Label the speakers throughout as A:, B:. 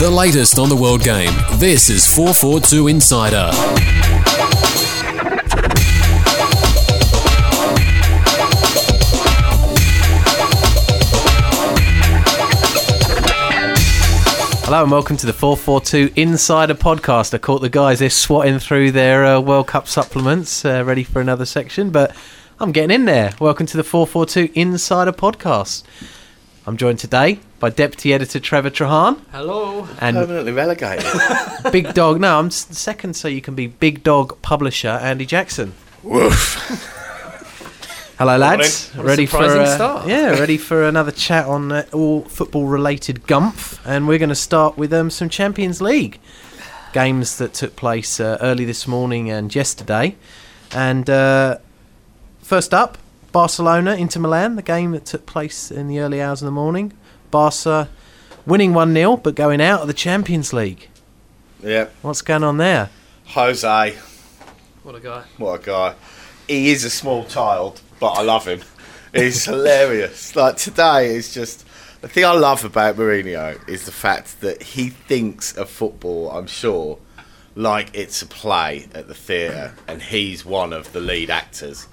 A: The latest on the world game. This is 442 Insider.
B: Hello and welcome to the 442 Insider Podcast. I caught the guys, they're swatting through their uh, World Cup supplements, uh, ready for another section, but I'm getting in there. Welcome to the 442 Insider Podcast. I'm joined today by Deputy Editor Trevor Trahan
C: Hello.
B: and
D: Permanently relegated.
B: Big Dog. No, I'm s- second, so you can be Big Dog publisher Andy Jackson.
D: Woof.
B: Hello, lads.
C: What a
B: ready for
C: surprising
B: uh,
C: start.
B: yeah, ready for another chat on uh, all football-related gumph, and we're going to start with um, some Champions League games that took place uh, early this morning and yesterday. And uh, first up, Barcelona Inter Milan, the game that took place in the early hours of the morning. Barca winning one 0 but going out of the Champions League.
D: Yeah.
B: What's going on there?
D: Jose,
C: What a guy.
D: what a guy. He is a small child, but I love him. He's hilarious. Like today is just the thing I love about Mourinho is the fact that he thinks of football, I'm sure, like it's a play at the theatre and he's one of the lead actors.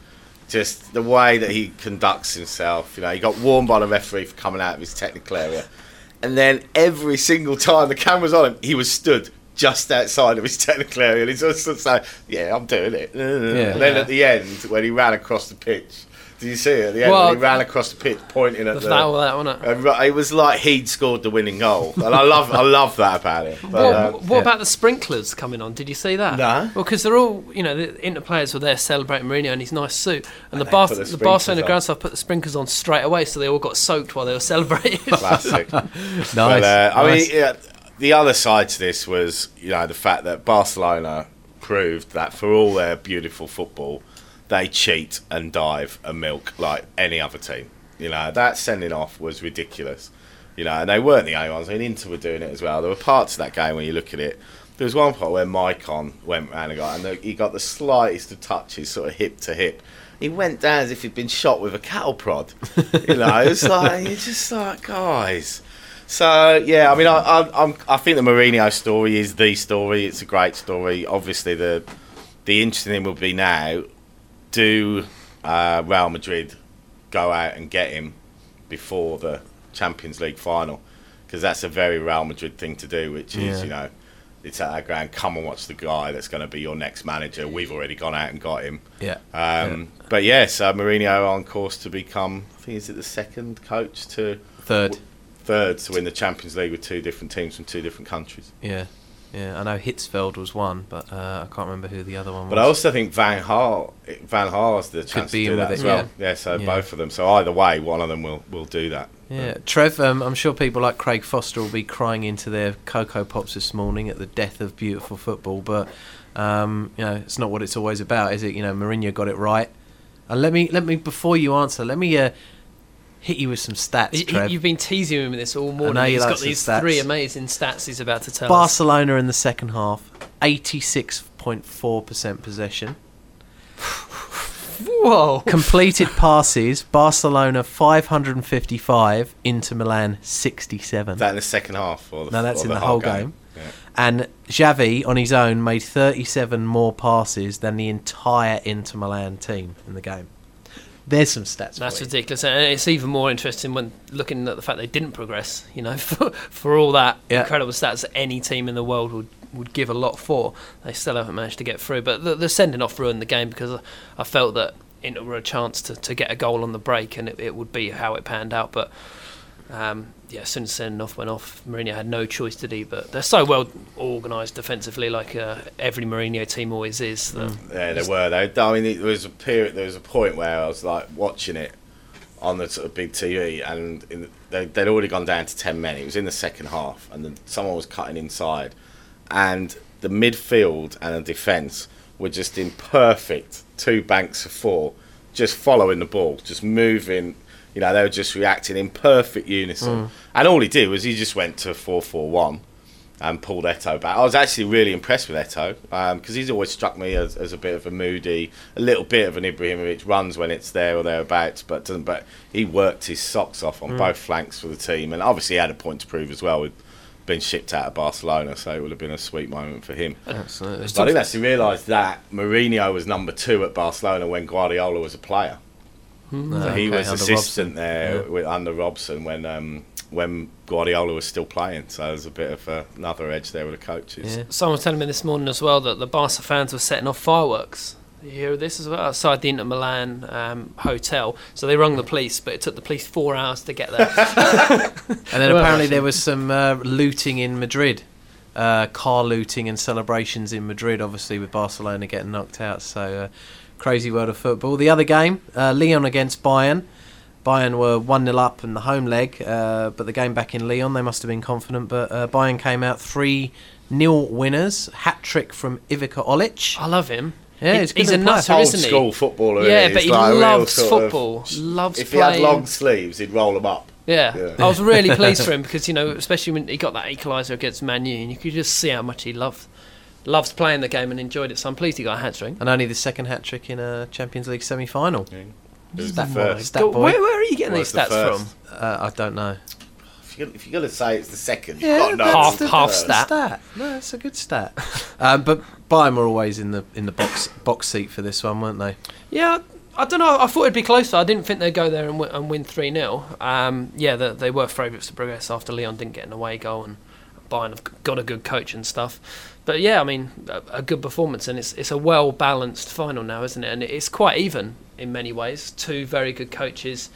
D: Just the way that he conducts himself, you know, he got warned by the referee for coming out of his technical area. And then every single time the camera's on him, he was stood just outside of his technical area. And he's just sort of saying, Yeah, I'm doing it. And then at the end, when he ran across the pitch, did you see it? At the end,
C: Well,
D: he ran across the pitch pointing at
C: The
D: the.
C: foul, that, wasn't it?
D: and it was like he'd scored the winning goal. And I love I love that about it. But,
C: What,
D: um,
C: what
B: yeah.
C: about the sprinklers coming on? Did you see that?
D: No.
C: Well, because they're all, you know, the Inter players were there celebrating Mourinho in his nice suit, and, the,
D: they
C: Bar-
D: the
C: the, Barcelona
D: on.
C: ground staff put the sprinklers on straight away, so they all got soaked while they were celebrating.
D: classic.
B: Nice.
D: But, uh, I
B: nice.
D: mean, yeah, the other side to this was, you know, the fact that Barcelona proved that for all their beautiful football, they cheat and dive and milk like any other team. You know, that sending off was ridiculous. You know, and they weren't the only ones. I mean, Inter were doing it as well. There were parts of that game when you look at it. There was one part where Maicon went round and got, and he got the slightest of touches, sort of hip to hip. He went down as if he'd been shot with a cattle prod. You know, it's like you're just like guys. So yeah, I mean, I, I, I'm, I think the Mourinho story is the story. It's a great story. Obviously, the the interesting thing would be now: do uh, Real Madrid go out and get him before the Champions League final? Because that's a very Real Madrid thing to do, which is
B: Yeah.
D: you know. It's at our ground. Come and watch the guy that's going to be your next manager. We've already gone out and got him.
B: yeah.
D: Um, But yes, uh, Mourinho on course to become. I think is it the second coach to
B: Third.
D: third to win the Champions League with two different teams from two different countries.
B: Yeah, yeah. I know Hitzfeld was one, but uh, I can't remember who the other one was.
D: But I also think Van Gaal, Van Gaal has the chance to do that as
B: it,
D: well. Yeah, so
B: Yeah.
D: both of them. So either way, one of them will will do that.
B: yeah, Trev. Um, I'm sure people like Craig Foster will be crying into their cocoa pops this morning at the death of beautiful football. But um, you know, it's not what it's always about, is it? You know, Mourinho got it right. And let me let me before you answer, let me uh, hit you with some stats,
C: You-
B: Trev.
C: You've been teasing him with this all
B: know
C: morning.
B: you
C: He's
B: like
C: got these
B: stats.
C: three amazing stats he's about to tell us.
B: Barcelona in the second half, 86.4 percent possession.
C: Whoa!
B: Completed passes, Barcelona 555, Inter Milan 67.
D: Is that in the second half or the,
B: No, that's
D: or
B: in the whole game.
D: Yeah.
B: and Xavi on his own made 37 more passes than the entire Inter Milan team in the game. There's some stats.
C: That's ridiculous, and it's even more interesting when looking at the fact they didn't progress. You know, for, for all that
B: Yeah.
C: incredible stats that any team in the world would, would give a lot for, they still haven't managed to get through. But the, the sending off ruined the game because I, I felt that Inter were a chance to, to get a goal on the break, and it, it would be how it panned out. But um, yeah, as soon as sending off went off, Mourinho had no choice to do. But they're so well organised defensively, like uh, every Mourinho team always is. That
D: Yeah, they were. They, I mean, there was a period. There was a point where I was like watching it on the sort of big TV, and in the, they, they'd already gone down to ten men. It was in the second half, and then someone was cutting inside, and the midfield and the defence were just in perfect two banks of four, just following the ball, just moving. You know, they were just reacting in perfect unison. Mm. And all he did was he just went to four four one and pulled Eto'o back. I was actually really impressed with Eto'o um, because he's always struck me as, as a bit of a moody, a little bit of an Ibrahimovic runs when it's there or thereabouts, but doesn't. But he worked his socks off on mm. both flanks for the team, and obviously he had a point to prove as well with been shipped out of Barcelona, so it would have been a sweet moment for him.
B: Absolutely.
D: But I think that's to realise that Mourinho was number two at Barcelona when Guardiola was a player. So he
B: Okay,
D: was
B: under
D: assistant
B: Robson.
D: there
B: Yeah.
D: with, under Robson when um, when Guardiola was still playing. So there's a bit of uh, another edge there with the coaches.
B: Yeah.
C: Someone was telling me this morning as well that the Barca fans were setting off fireworks. You hear this as well outside the Inter Milan um, hotel. So they rung the police, but it took the police four hours to get there.
B: And then
C: Well,
B: apparently there was some uh, looting in Madrid, uh, car looting and celebrations in Madrid. Obviously with Barcelona getting knocked out, so uh, crazy world of football. The other game, uh, Lyon against Bayern. Bayern were one 0 up in the home leg, uh, but the game back in Lyon, they must have been confident. But uh, Bayern came out three 0 winners. Hat trick from Ivica Olic.
C: I love him.
B: Yeah,
C: He-
B: he's
C: he's a
B: little player.
C: nutter,
D: Old
C: isn't he?
D: school footballer.
C: Yeah,
D: isn't
C: but he
D: like
C: loves
D: sort of-
C: football. Loves
D: if he had long sleeves, he'd roll them up.
C: Yeah.
D: Yeah.
C: I was really pleased for him because you know, especially when he got that equaliser against Man U, and you could just see how much he loved loves playing the game and enjoyed it. So I'm pleased he got a hat trick.
B: And only the second hat trick in a Champions League semi final.
D: It was
B: Stat boy. Stat boy.
C: Where, where are you getting
D: Well,
C: these
D: it's the
C: stats from?
B: Uh, I don't know.
D: If you're, going to say it's the second,
B: Yeah,
D: you've got to
C: Half-
D: the
C: half
D: first.
C: stat.
B: No, it's a good stat. um, but Bayern were always in the in the box box seat for this one, weren't they?
C: Yeah, I don't know. I thought it'd be closer. I didn't think they'd go there and, w- and win 3 0. Um, yeah, they, they were favourites to progress after Lyon didn't get an away goal and Bayern have got a good coach and stuff. But yeah, I mean, a, a good performance and it's, it's a well balanced final now, isn't it? And it's quite even in many ways. Two very good coaches.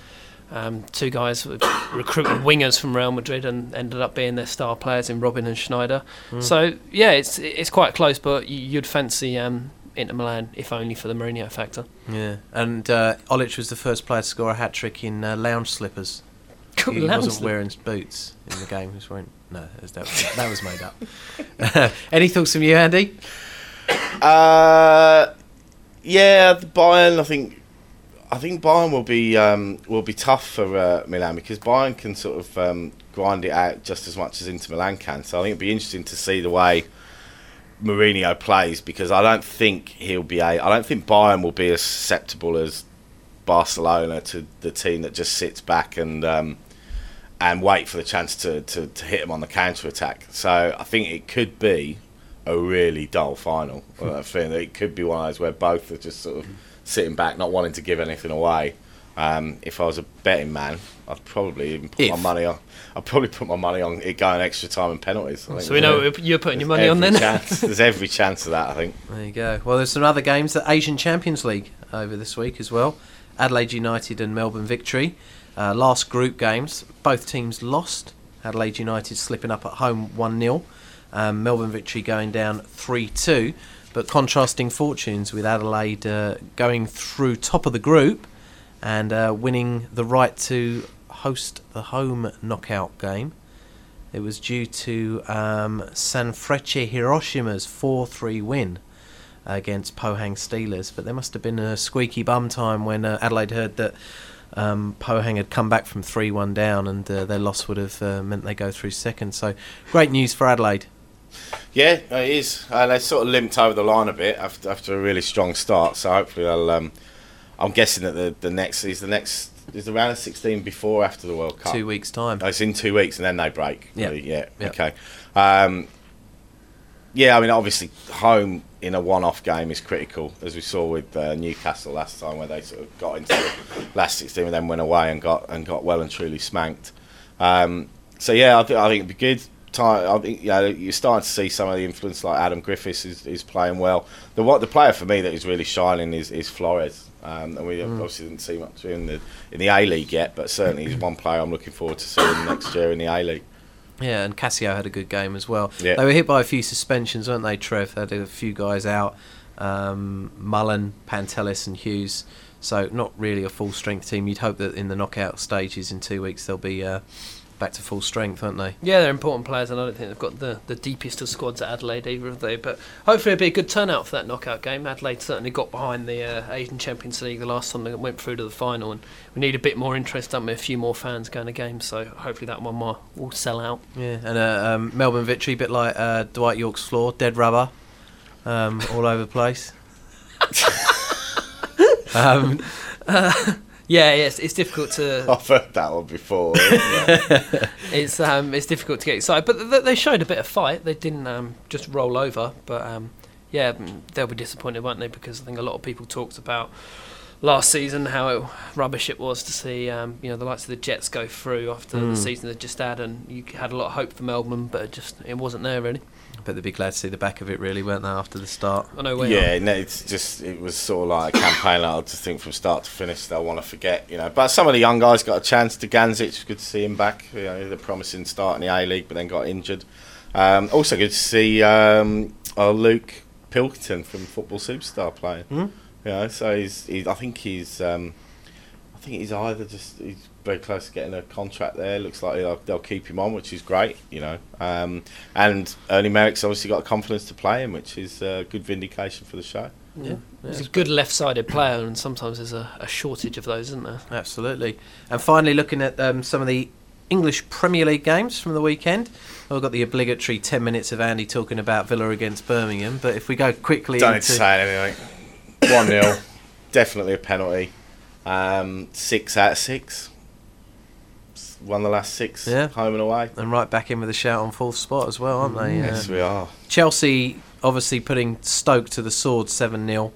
C: Um, two guys who recruited wingers from Real Madrid and ended up being their star players in Robben and Sneijder. So yeah, it's it's quite close, but you'd fancy um, Inter Milan if only for the Mourinho factor.
B: Yeah. And uh, Olic was the first player to score a hat trick in uh, lounge slippers. He
C: Lounge
B: wasn't
C: slip-
B: wearing boots in the game. He was wearing no, that was, that was, made up. Any thoughts from you, Andy?
D: Uh, yeah, Bayern. I think, I think Bayern will be um, will be tough for uh, Milan because Bayern can sort of um, grind it out just as much as Inter Milan can. So I think it'd be interesting to see the way Mourinho plays because I don't think he'll be a. I don't think Bayern will be as susceptible as Barcelona to the team that just sits back and. Um, and wait for the chance to, to, to hit them on the counter attack. So I think it could be a really dull final. I think it could be one of those where both are just sort of sitting back, not wanting to give anything away. Um, if I was a betting man, I'd probably even put my money on. I'd probably put my money on it going extra time and penalties.
C: So we know what you're putting your money on then.
D: Chance, there's every chance of that. I think.
B: There you go. Well, there's some other games. The Asian Champions League over this week as well. Adelaide United and Melbourne Victory. Uh, last group games, both teams lost. Adelaide United slipping up at home 1 0. Um, Melbourne Victory going down 3 2. But contrasting fortunes with Adelaide uh, going through top of the group and uh, winning the right to host the home knockout game. It was due to um, Sanfrecce Hiroshima's 4 3 win against Pohang Steelers. But there must have been a squeaky bum time when uh, Adelaide heard that um, Pohang had come back from 3 1 down and uh, their loss would have uh, meant they go through second. So great news for Adelaide.
D: Yeah, it is. Uh, they sort of limped over the line a bit after, after a really strong start. So hopefully they'll. Um, I'm guessing that the, the next is the next is the round of 16 before or after the World Cup.
B: Two weeks' time.
D: Oh, it's in two weeks and then they break.
B: Yeah.
D: Yeah. Okay. Um, yeah, I mean, obviously, home in a one-off game is critical, as we saw with uh, Newcastle last time, where they sort of got into the last 16 and then went away and got and got well and truly smanked. Um, so yeah, I think I think it'd be good. Time, I think you know, you're starting to see some of the influence, like Adam Griffiths is, is playing well. The what the player for me that is really shining is, is Flores, um, and we obviously didn't see much in the in the A League yet, but certainly he's one player I'm looking forward to seeing next year in the A League.
B: Yeah, and Cassio had a good game as well.
D: Yeah.
B: They were hit by a few suspensions, weren't they, Trev? They had a few guys out. Um, Mullen, Pantelis, and Hughes. So not really a full strength team. You'd hope that in the knockout stages in two weeks they'll be uh, back to full strength, aren't they?
C: Yeah, they're important players, and I don't think they've got the, the deepest of squads at Adelaide either, have they? But hopefully, it'll be a good turnout for that knockout game. Adelaide certainly got behind the uh, Asian Champions League the last time they went through to the final, and we need a bit more interest, don't we? A few more fans going to games, so hopefully that one more will sell out.
B: Yeah, and uh, um, Melbourne victory, bit like uh, Dwight Yorke's floor, dead rubber, um, all over the place. um,
C: Yeah, yes, it's difficult to.
D: I've heard that one before. yeah.
C: it's um, it's difficult to get excited. But th- they showed a bit of fight. They didn't um, just roll over. But um, yeah, mm, they'll be disappointed, won't they? Because I think a lot of people talked about last season how it, rubbish it was to see um, you know the likes of the Jets go through after
B: Mm.
C: the season they just had, and you had a lot of hope for Melbourne, but it just it wasn't there really.
B: But they'd be glad to see the back of it, really, weren't they, after the start?
C: I know where
D: Yeah, no, it's just it was sort of like a campaign. Like, I just think from start to finish they'll want to forget, you know. But some of the young guys got a chance. Dugandzic, good to see him back. You know, the promising start in the A League, but then got injured. Um, also good to see um, uh, Luke Pilkington from Football Superstar playing.
B: Hmm?
D: You know, so he's, he's I think he's um, I think he's either just he's very close to getting a contract there. Looks like they'll, they'll keep him on, which is great, you know. Um, and Ernie Merrick's obviously got the confidence to play him, which is a good vindication for the show.
B: Yeah,
C: He's a good left-sided player, and sometimes there's a, a shortage of those, isn't there?
B: Absolutely. And finally, looking at um, some of the English Premier League games from the weekend. We've got the obligatory 10 minutes of Andy talking about Villa against Birmingham. But if we go quickly
D: Don't
B: into.
D: say anything. One 0 definitely a penalty. Um, six out of six. S- Won the last six,
B: Yeah.
D: home and away.
B: And right back in with a shout on fourth spot as well, aren't they?
D: Yes,
B: Uh,
D: we are.
B: Chelsea obviously putting Stoke to the sword 7 0.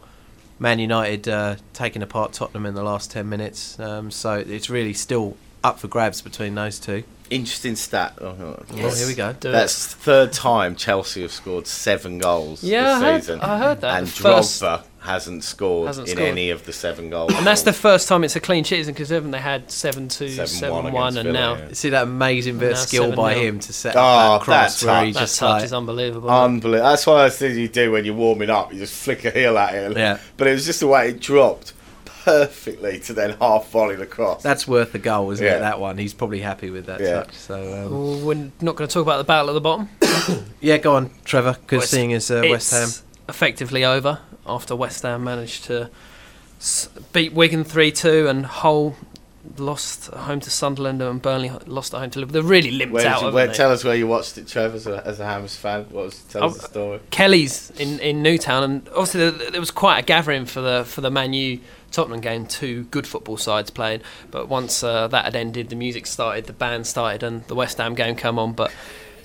B: Man United uh, taking apart Tottenham in the last 10 minutes. Um, so it's really still up for grabs between those two.
D: Interesting stat. Oh, Oh,
B: here we go.
C: Do it.
D: That's third time Chelsea have scored seven goals
C: Yeah, I heard-
D: this season.
C: I heard that.
D: And
C: The first-
D: Drogba hasn't scored
C: Hasn't
D: in
C: scored.
D: any of the seven goals.
C: And that's the first time it's a clean sheet, because haven't they had 7 2,
D: 7-1
C: 7 1,
D: against
C: and
D: Villa,
C: now
D: yeah.
B: See that amazing bit of
C: Now
B: skill by
C: 7-0.
B: him to set
D: Oh,
B: that cross
D: that
B: where he
D: touch.
C: that
B: just
C: touch
B: like,
C: is unbelievable.
D: Unbelievable. That's one of those things you do when you're warming up. You just flick a heel at it.
B: Yeah.
D: But it was just the way it dropped perfectly to then half volley the cross.
B: That's worth the goal, isn't
D: Yeah.
B: it? That one. He's probably happy with that
D: Yeah.
B: touch. So um,
C: Well, we're not going to talk about the battle at the bottom.
B: yeah, go on, Trevor. Because
C: West-
B: seeing as uh, West Ham,
C: effectively over after West Ham managed to beat Wigan 3 2 and Hull lost home to Sunderland and Burnley lost at home to Liverpool. They really limped
D: Where
C: out.
D: you, where, tell us where you watched it, Trev, as a, as a Hammers fan. What was, tell us
C: Oh,
D: the story.
C: Kelly's in, in Newtown, and obviously there, there was quite a gathering for the for the Man U Tottenham game. Two good football sides playing, but once uh, that had ended, the music started, the band started, and the West Ham game came on. But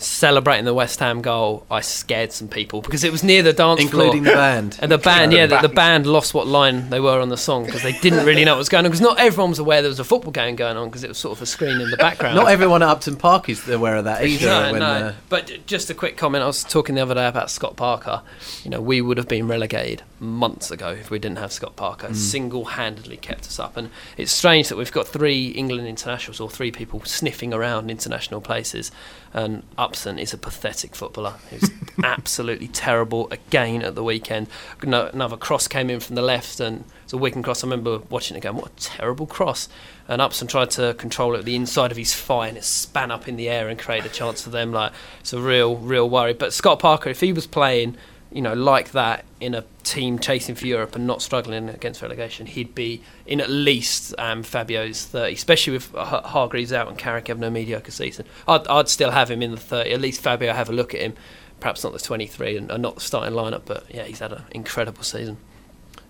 C: celebrating the West Ham goal, I scared some people because it was near the dance floor,
B: including
C: floor.
B: the band.
C: And the band, yeah, the, the
D: band.
C: lost what line they were on the song because they didn't really know what was going on. Because not everyone was aware there was a football game going on because it was sort of a screen in the background.
B: Not everyone at Upton Park is aware of that either.
C: No,
B: when,
C: no.
B: uh,
C: But just a quick comment. I was talking the other day about Scott Parker. You know, we would have been relegated months ago if we didn't have Scott Parker. Single-handedly kept us up, and it's strange that we've got three England internationals or three people sniffing around international places. And Upson is a pathetic footballer. He was absolutely terrible again at the weekend. No, another cross came in from the left, and it's a Wigan cross. I remember watching it going, "What a terrible cross!" And Upson tried to control it with the inside of his thigh, and it span up in the air and created a chance for them. Like it's a real, real worry. But Scott Parker, if he was playing, you know, like that in a team chasing for Europe and not struggling against relegation, he'd be in at least um, Fabio's 30, especially with Hargreaves out and Carrick having a mediocre season. I'd, I'd still have him in the 30. At least Fabio have a look at him. Perhaps not the 23 and, and not the starting lineup, but yeah, he's had an incredible season.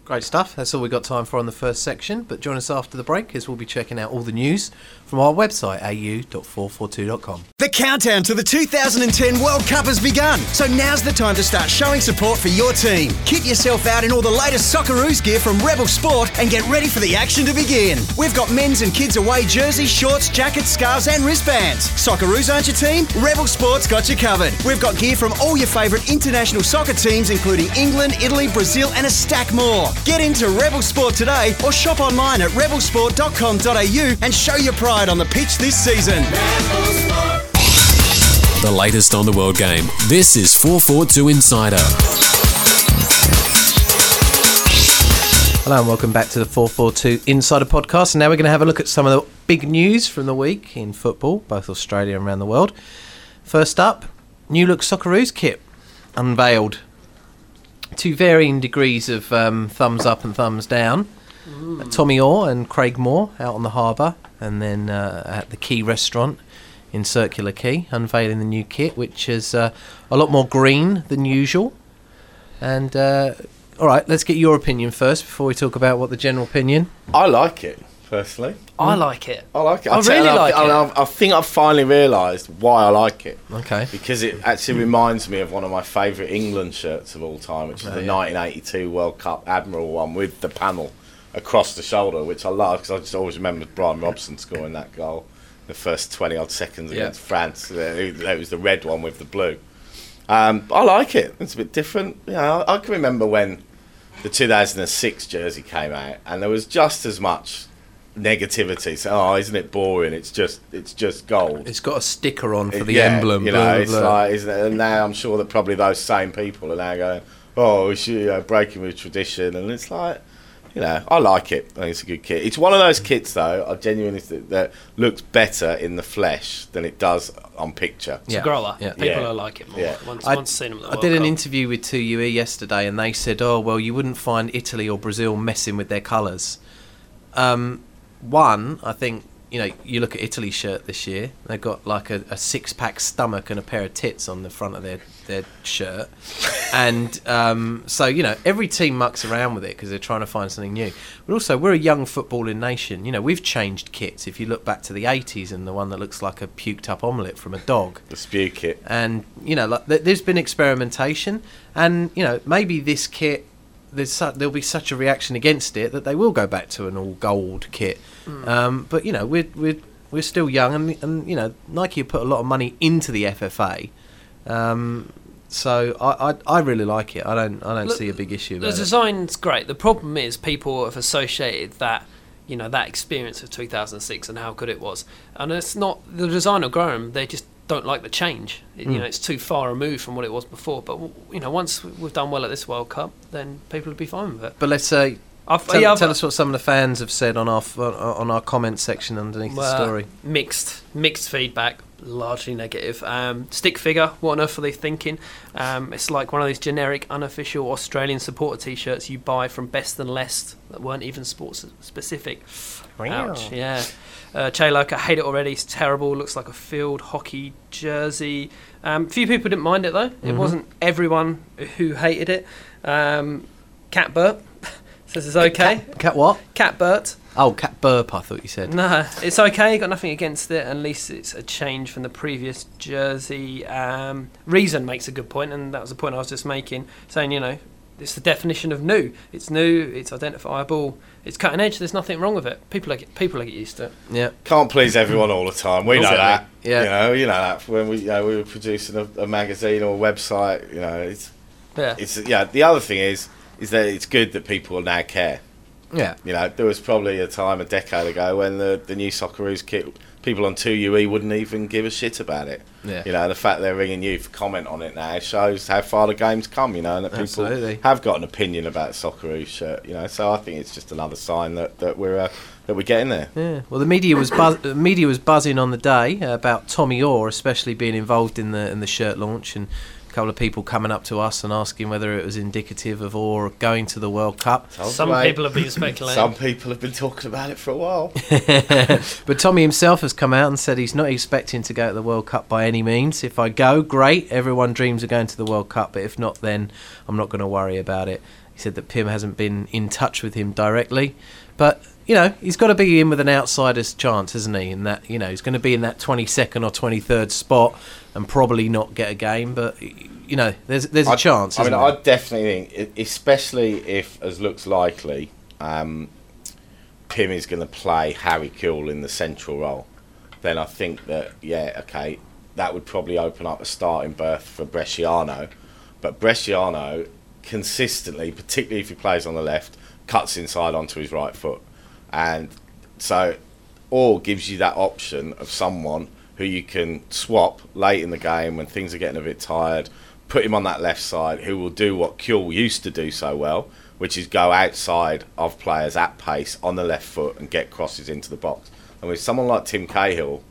B: Great stuff. That's all we've got time for on the first section. But join us after the break as we'll be checking out all the news from our website, au.442.com.
E: The countdown to the 2010 World Cup has begun, so now's the time to start showing support for your team. Kit yourself out in all the latest Socceroos gear from Rebel Sport and get ready for the action to begin. We've got men's and kids away jerseys, shorts, jackets, scarves, and wristbands. Socceroos aren't your team? Rebel Sport's got you covered. We've got gear from all your favourite international soccer teams, including England, Italy, Brazil, and a stack more. Get into Rebel Sport today or shop online at rebelsport.com.au and show your pride on the pitch this season.
A: The latest on the world game. This is 442 Insider.
B: Hello and welcome back to the 442 Insider Podcast. And now we're going to have a look at some of the big news from the week in football, both Australia and around the world. First up, new look Socceroos kit unveiled. To varying degrees of um, thumbs up and thumbs down. Uh, Tommy Oar and Craig Moore out on the harbour, and then uh, at the Quay restaurant in Circular Quay, unveiling the new kit, which is uh, a lot more green than usual. And uh, all right, let's get your opinion first before we talk about what the general opinion.
D: I like it personally.
C: I like it.
D: I like it.
C: I
D: I'll tell you,
C: really like
D: I,
C: it.
D: I, I think I've finally realised why I like it.
B: Okay.
D: Because it actually reminds me of one of my favourite England shirts of all time, which is
B: Oh,
D: the
B: yeah.
D: 1982 World Cup Admiral one with the panel across the shoulder, which I love because I just always remember Brian Robson scoring that goal the first 20 odd seconds
B: Yeah.
D: against France. Uh, It it was the red one with the blue. Um, I like it. It's a bit different. You know, I, I can remember when the 2006 jersey came out, and there was just as much negativity. So, oh, isn't it boring? It's just, it's just gold.
B: It's got a sticker on for the
D: Yeah,
B: emblem.
D: You
B: blah,
D: know,
B: blah,
D: it's
B: blah.
D: like, isn't it? And now I'm sure that probably those same people are now going, "Oh, we should, you know, breaking with tradition," and it's like, you know, I like it. I think it's a good kit. It's one of those kits, though. I genuinely think that looks better in the flesh than it does on picture.
C: It's
B: Yeah.
C: a grower.
B: Yeah.
C: People
D: Yeah.
C: will like it more.
D: Yeah.
C: Once,
B: I-
C: once seen them
B: I did an
C: Cup.
B: interview with 2UE yesterday, and they said, "Oh, well, you wouldn't find Italy or Brazil messing with their colours." Um, one, I think you know, you look at Italy's shirt this year; they've got like a, a six-pack stomach and a pair of tits on the front of their their shirt, and um, so you know, every team mucks around with it because they're trying to find something new. But also, we're a young footballing nation. You know, we've changed kits. If you look back to the '80s and the one that looks like a puked-up omelette from a dog
D: The spew kit.
B: and you know like th- there's been experimentation and you know maybe this kit there's su- there'll be such a reaction against it that they will go back to an all gold kit um, but you know we're we're we're still young and and you know Nike have put a lot of money into the FFA um, so I, I I really like it I don't I don't
C: Look,
B: see a big issue
C: The
B: about it
C: design's great. The problem is people have associated that, you know, that experience of 2006 and how good it was. And it's not the design of Graham. They just don't like the change. It-
B: Hmm.
C: You know, it's too far removed from what it was before. But you know, once we've done well at this World Cup, then people will be fine with it.
B: but let's say
C: I've,
B: tell,
C: yeah,
B: tell us what some of the fans have said on our on our comment section underneath the story
C: Mixed, mixed feedback, largely negative. Um, stick figure, what on earth are they thinking? Um, it's like one of these generic, unofficial Australian supporter T-shirts you buy from Best and Less that weren't even sports specific. Ouch. Yeah. Uh, Loca, hate it already. It's terrible. Looks like a field hockey jersey. Um, few people didn't mind it though. It
B: Mhm.
C: wasn't everyone who hated it. Um, Cat Burt says it's okay.
B: cat, cat what
C: Cat Burt
B: oh cat burp I thought you said
C: no, it's okay. Got nothing against it. At least it's a change from the previous jersey. Um, Reason makes a good point, and that was the point I was just making, saying you know it's the definition of new. It's new. It's identifiable. It's cutting edge. There's nothing wrong with it. People like it. People get used to it.
B: yeah
D: Can't please everyone all the time. We know that.
B: Yeah.
D: You know, you know that when we you know, we were producing a, a magazine or a website. You know, it's
C: Yeah.
D: it's yeah. The other thing is is that it's good that people now care.
B: yeah
D: You know, there was probably a time a decade ago when the, the new Socceroos kit, people on 2UE wouldn't even give a shit about it.
B: Yeah.
D: You know, the fact they're ringing you for comment on it now shows how far the game's come, you know, and that people
B: Absolutely.
D: have got an opinion about Socceroos shirt, you know. So I think it's just another sign that, that we're uh, that we're getting there.
B: Yeah, well, the media was buzz- the media was buzzing on the day about Tommy Oar, especially being involved in the in the shirt launch, and a couple of people coming up to us and asking whether it was indicative of Oar going to the World Cup.
D: Told
C: Some
D: you, mate.
C: people have been speculating.
D: Some people have been talking about it for a while.
B: But Tommy himself has come out and said he's not expecting to go to the World Cup by any means. If I go, great. Everyone dreams of going to the World Cup, but if not, then I'm not going to worry about it. He said that Pim hasn't been in touch with him directly, but you know he's got to be in with an outsider's chance, isn't he? And that you know he's going to be in that 22nd or 23rd spot and probably not get a game, but you know there's there's a
D: I-
B: chance.
D: I mean, I definitely think, especially if, as looks likely, um, Pim is going to play Harry Kewell in the central role, then I think that yeah, okay, that would probably open up a starting berth for Bresciano. But Bresciano consistently, particularly if he plays on the left, cuts inside onto his right foot, and so or gives you that option of someone who you can swap late in the game when things are getting a bit tired, put him on that left side, who will do what Kewell used to do so well, which is go outside of players at pace on the left foot and get crosses into the box. And with someone like Tim Cahill,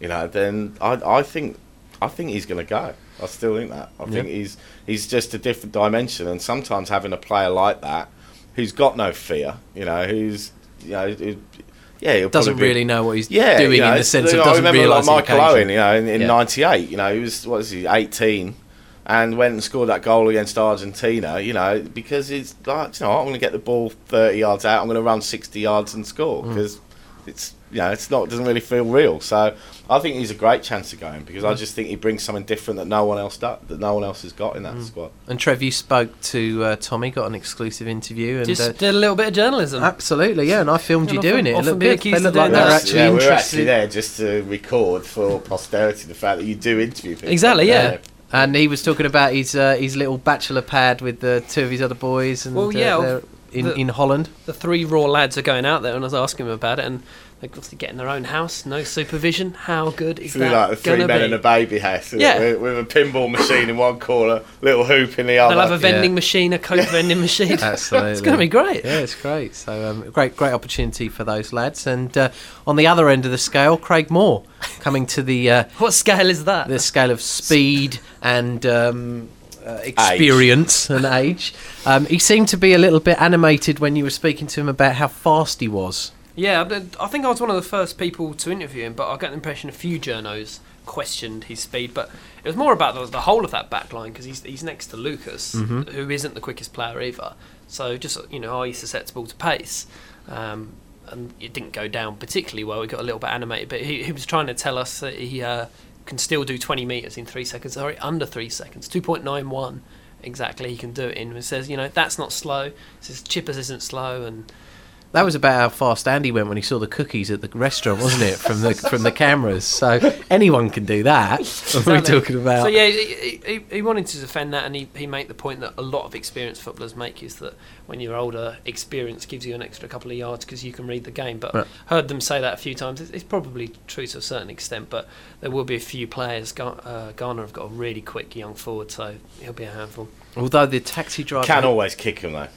D: you know, then I, I think I think he's going to go. I still think that. I think he's he's just a different dimension, and sometimes having a player like that, who's got no fear, you know, who's you know, who- yeah,
B: doesn't
D: probably be-
B: really know what he's
D: yeah,
B: doing
D: you know,
B: in the sense of
D: I
B: doesn't
D: remember
B: realise
D: like Michael. Owen, you know, in, in
B: Yeah.
D: '98, you know, he was what was he, 18, and went and scored that goal against Argentina, you know, because it's like, you know, I'm going to get the ball 30 yards out, I'm going to run 60 yards and score
B: Mm.
D: Because it's you know it's not doesn't really feel real. So I think he's a great chance of going because I just think he brings something different that no one else does, that no one else has got in that squad.
B: And Trev, you spoke to uh, Tommy, got an exclusive interview, and
C: Just
B: uh,
C: did a little bit of journalism.
B: absolutely, yeah. And I filmed you
C: Can
B: doing
C: often-
B: it. It looked good. They
C: of
B: looked like they were
C: that.
B: actually
D: yeah, we're actually there just to record for posterity the fact that you do interview people.
C: Exactly, yeah.
B: And he was talking about his uh, his little bachelor pad with the two of his other boys, and
C: Well, yeah,
B: uh, they're in
C: the-
B: in Holland.
C: the three raw lads are going out there, and I was asking them about it, and they're obviously getting their own house, no supervision. How good is
D: It's
C: that
D: like the three
C: gonna
D: men
C: be?
D: in a baby house with,
C: Yeah.
D: with, with a pinball machine in one corner, little hoop in the other.
C: They'll have a vending
B: Yeah.
C: machine, a coke vending machine.
B: Absolutely,
C: it's going to be great.
B: Yeah, it's great. So um, great, great opportunity for those lads. And uh, on the other end of the scale, Craig Moore coming to the uh,
C: What scale is that?
B: the scale of speed and um, uh, experience and age. Um, he seemed to be a little bit animated when you were speaking to him about how fast he was.
C: Yeah, I think I was one of the first people to interview him, but I got the impression a few journos questioned his speed, but it was more about the, the whole of that back line because he's, he's next to Lucas, who isn't the quickest player either. So just, you know, are you susceptible to pace? Um, and it didn't go down particularly well. He got a little bit animated, but he, he was trying to tell us that he uh, can still do 20 metres in three seconds, sorry, under three seconds, 2.91 exactly he can do it in. It says, you know, that's not slow. Says Chippers isn't slow, and
B: That was about how fast Andy went when he saw the cookies at the restaurant, wasn't it? From the from the cameras. So anyone can do that. What We're
C: Exactly.
B: talking about.
C: So yeah, he, he, he wanted to defend that, and he, he made the point that a lot of experienced footballers make is that when you're older, experience gives you an extra couple of yards because you can read the game. But
B: Right.
C: heard them say that a few times. It's, it's probably true to a certain extent, but there will be a few players. Uh, Ghana have got a really quick young forward, so he'll be a handful.
B: Although the taxi driver
D: Can always kick him though,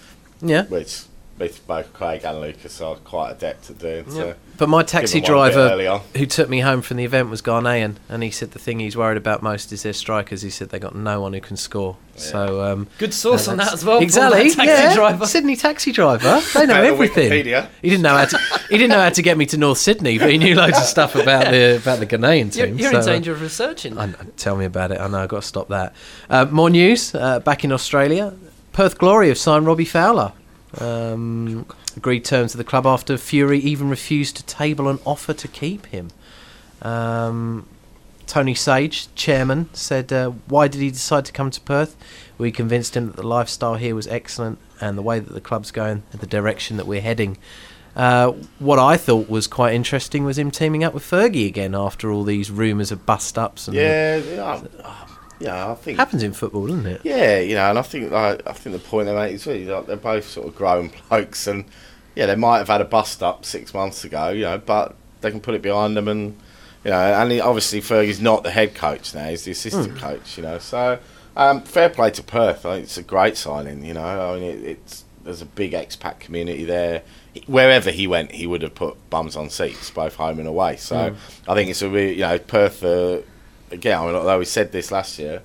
B: yeah.
D: which both both Craig and Lucas are quite adept at doing. So
C: Yep.
B: But my taxi
D: Give him one a bit
B: driver who took me home from the event was Ghanaian, and he said the thing he's worried about most is their strikers. He said they got no one who can score. So um,
C: Good source
B: uh,
C: on that as well. Paul,
B: Exactly.
C: that taxi
B: yeah.
C: driver.
B: Sydney taxi driver. They know everything.
D: Wikipedia.
B: He didn't know how to. He didn't know how to get me to North Sydney, but he knew loads of stuff about the about the Ghanaian
C: You're,
B: team.
C: you're
B: so,
C: in
B: uh,
C: danger of researching.
B: I, I- tell me about it. I know I've got to stop that. Uh, more news uh, back in Australia. Perth Glory have signed Robbie Fowler. Um, agreed terms with the club after Fury even refused to table an offer to keep him. Um, Tony Sage, chairman, said, uh, Why did he decide to come to Perth? We convinced him that the lifestyle here was excellent and the way that the club's going, and the direction that we're heading. Uh, what I thought was quite interesting was him teaming up with Fergie again after all these rumours of bust ups. And
D: Yeah, yeah, yeah. I think
B: happens in football, doesn't it?
D: Yeah, you know, and I think like, I think the point they make is really like, they're both sort of grown blokes, and yeah, they might have had a bust up six months ago, you know, but they can put it behind them, and you know, and he, obviously Fergie's not the head coach now; he's the assistant
B: Hmm.
D: coach, you know. So um, fair play to Perth. I think it's a great signing, you know. I mean, it, it's there's a big expat community there. Wherever he went, he would have put bums on seats, both home and away. So
B: Hmm.
D: I think it's a really, you know, Perth. Uh, again, I mean, although we said this last year,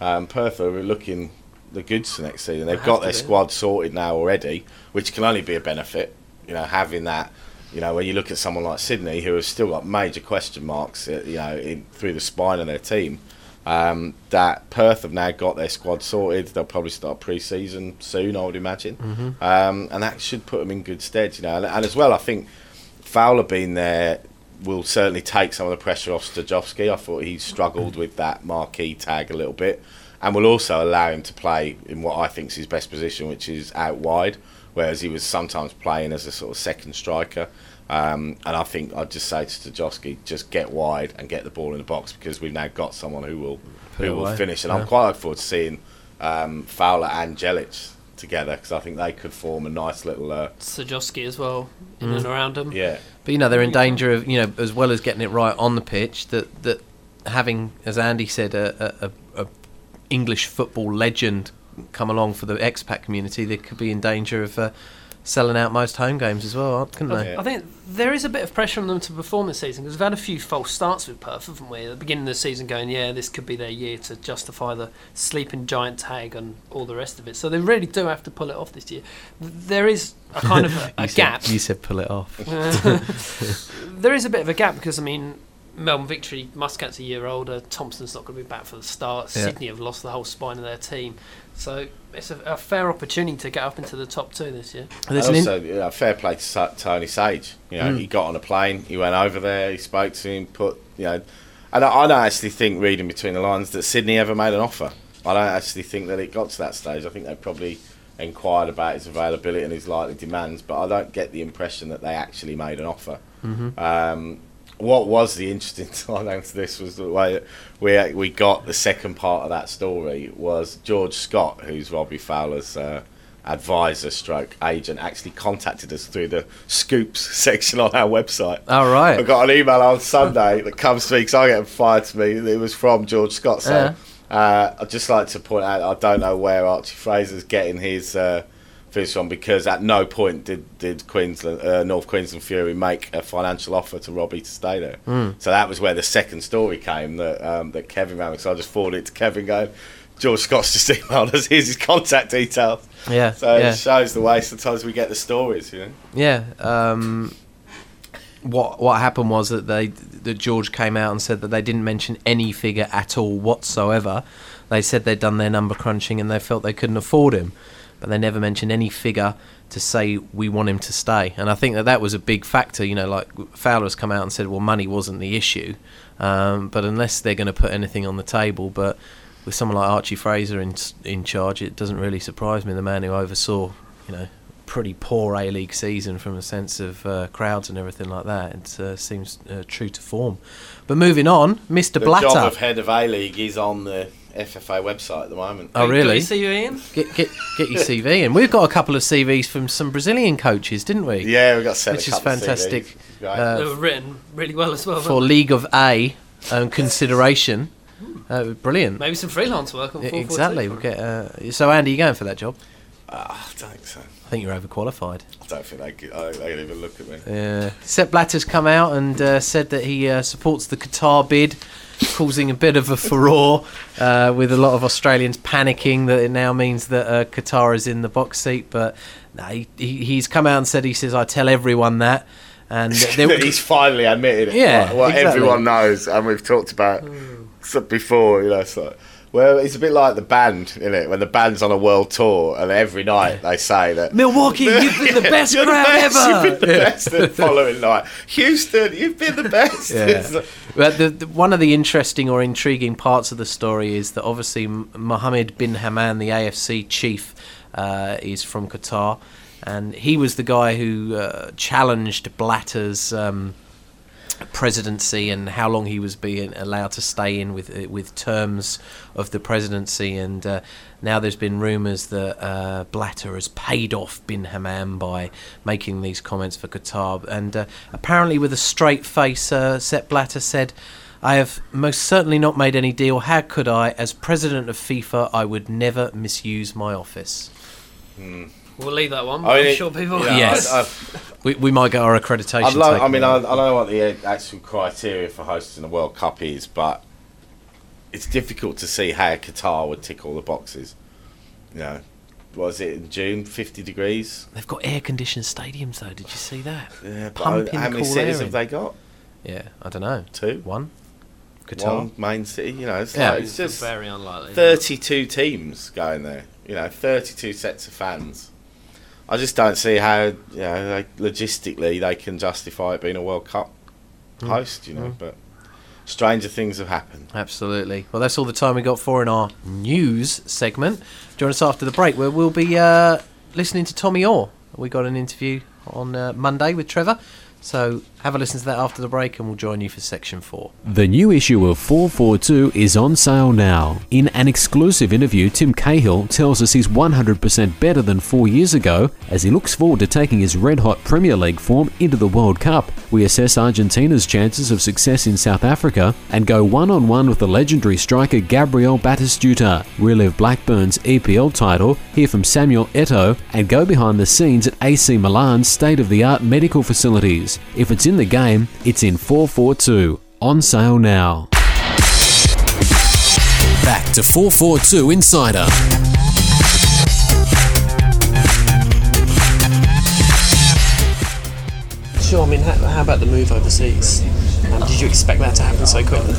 D: um, Perth are looking the goods for next season. They've
C: They
D: got their
C: do.
D: squad sorted now already, which can only be a benefit. You know, having that. You know, when you look at someone like Sydney, who has still got major question marks, uh, you know, in, through the spine of their team, um, that Perth have now got their squad sorted. They'll probably start pre-season soon, I would imagine, um, and that should put them in good stead. You know, and, and as well, I think Fowler being there will certainly take some of the pressure off Sterjovski. I thought he struggled with that marquee tag a little bit, and will also allow him to play in what I think is his best position, which is out wide, whereas he was sometimes playing as a sort of second striker. Um, and I think I'd just say to Sterjovski, just get wide and get the ball in the box because we've now got someone who will
B: Put
D: who will finish. And
B: Yeah.
D: I'm quite looking forward to seeing um, Fowler and Jelic together because I think they could form a nice little uh,
C: Sterjovski as well, in
B: Mm.
C: and around them.
D: yeah.
B: But you know they're in danger of you know as well as getting it right on the pitch that that having as Andy said a, a, a, a English football legend come along for the expat community they could be in danger of uh, selling out most home games as well aren't- couldn't they?
C: I think there is a bit of pressure on them to perform this season because we've had a few false starts with Perth, haven't we? At the beginning of the season, going, yeah, this could be their year to justify the sleeping giant tag and all the rest of it. So they really do have to pull it off this year. There is a kind of a,
B: You
C: a
B: said-
C: gap.
B: you said pull it off
C: there is a bit of a gap because I mean Melbourne victory. Muscat's a year older. Thompson's not going to be back for the start.
B: Yeah.
C: Sydney have lost the whole spine of their team. So it's a, a fair opportunity to get up into the top two this year.
B: There's
D: And
B: an in-
D: also, fair play to Tony Sage. You know,
B: Mm.
D: he got on a plane, he went over there, he spoke to him, put, you know, and I, I don't actually think, reading between the lines, that Sydney ever made an offer. I don't actually think that it got to that stage. I think they probably inquired about his availability and his likely demands, but I don't get the impression that they actually made an offer. Um, what was the interesting time to this was the way that we we got the second part of that story was George Scott, who's Robbie Fowler's uh, advisor, stroke agent, actually contacted us through the scoops section on our website.
B: All right.
D: I got an email on Sunday that comes to me because I get fired to me. It was from George Scott. So
B: Yeah.
D: uh, I'd just like to point out I don't know where Archie Fraser's getting his uh, figures from because at no point did, did Queensland, uh, North Queensland Fury make a financial offer to Robbie to stay there.
B: Hmm.
D: So that was where the second story came that um, that Kevin ran. So I just forwarded it to Kevin going, George Scott's just emailed us. Here's his contact details.
B: Yeah,
D: So
B: yeah.
D: it shows the way sometimes we get the stories, you know.
B: Yeah. Um, what what happened was that they that George came out and said that they didn't mention any figure at all whatsoever. They said they'd done their number crunching and they felt they couldn't afford him, but they never mentioned any figure to say we want him to stay. And I think that that was a big factor. You know, like Fowler's come out and said, well, money wasn't the issue, um, but unless they're going to put anything on the table, but with someone like Archie Fraser in in charge, it doesn't really surprise me. The man who oversaw, you know, pretty poor A League season from a sense of uh, crowds and everything like that. It uh, seems uh, true to form. But moving on, Mr.
D: The
B: Blatter.
D: job of head of A League is on the FFA website at the moment.
B: Oh, really?
C: See you, Ian.
B: Get, get, get your CV in. We've got a couple of CVs from some Brazilian coaches, didn't we?
D: Yeah, we got sent
B: Which
D: a
B: is
D: couple of
B: fantastic.
D: CVs. Right.
B: Uh,
C: They were written really well as well.
B: For? League of A um, consideration. Uh, brilliant.
C: Maybe some freelance work on
B: Yeah, exactly. We'll get, uh, so, Andy, you going for that job?
D: Ah, I don't think so.
B: I think you're overqualified.
D: I don't think they could, I don't think they'd even look at me.
B: Yeah. Sepp Blatter's come out and uh, said that he uh, supports the Qatar bid, causing a bit of a furore uh, with a lot of Australians panicking that it now means that uh, Qatar is in the box seat. But no, he, he, he's come out and said he says I tell everyone that, and there,
D: He's finally admitted it.
B: Yeah,
D: What, what
B: exactly.
D: everyone knows, and we've talked about so- before, you know, it's like, well, it's a bit like the band, isn't it? When the band's on a world tour, and every night they say that
B: Milwaukee, you've been the best
D: You're
B: crowd
D: the best.
B: ever.
D: You've been the best. The following night, Houston, you've been the best.
B: Yeah. But the, the, one of the interesting or intriguing parts of the story is that obviously Mohammed bin Hammam, the AFC chief, uh, is from Qatar, and he was the guy who uh, challenged Blatter's um, presidency and how long he was being allowed to stay in with uh, with terms of the presidency. And uh, now there's been rumours that uh, Blatter has paid off bin Hammam by making these comments for Qatar. And uh, apparently, with a straight face, uh, Sepp Blatter said. I have most certainly not made any deal. How could I? As president of FIFA, I would never misuse my office.
C: We'll leave that one.
D: I mean,
C: I'm sure people.
D: you know,
B: Yes.
D: I- I-
B: We, we might get our accreditation.
D: I'd love, I mean, I, I don't know what the actual criteria for hosting the World Cup is, but it's difficult to see how Qatar would tick all the boxes. You know, was it in June, 50 degrees?
B: They've got air-conditioned stadiums, though. Did you see that?
D: Yeah, but
B: Pumping
D: how many
B: cool
D: cities have they got?
B: Yeah, I don't know.
D: Two?
B: One. Qatar.
D: One main city, you know, it's,
B: Yeah.
D: like, it's just
C: very unlikely.
D: 32 teams going there, you know, 32 sets of fans. I just don't see how, you know, like, logistically they can justify it being a World Cup
B: Hmm.
D: host, you know, but stranger things have happened.
B: Absolutely. Well, that's all the time we got for in our news segment. Join us after the break, where we'll be uh, listening to Tommy Oar. We got an interview on uh, Monday with Trevor. So have a listen to that after the break, and we'll join you for section four.
A: The new issue of 442 is on sale now. In an exclusive interview, Tim Cahill tells us he's 100% better than four years ago as he looks forward to taking his red hot Premier League form into the World Cup. We assess Argentina's chances of success in South Africa and go one on one with the legendary striker Gabriel Batistuta. Relive Blackburn's EPL title, hear from Samuel Eto'o, and go behind the scenes at AC Milan's state of the art medical facilities. If it's in the game, it's in 442. On sale now. Back to 442 Insider.
C: Sure. I mean, how, how about the move overseas? Um, did you expect that to happen so quickly?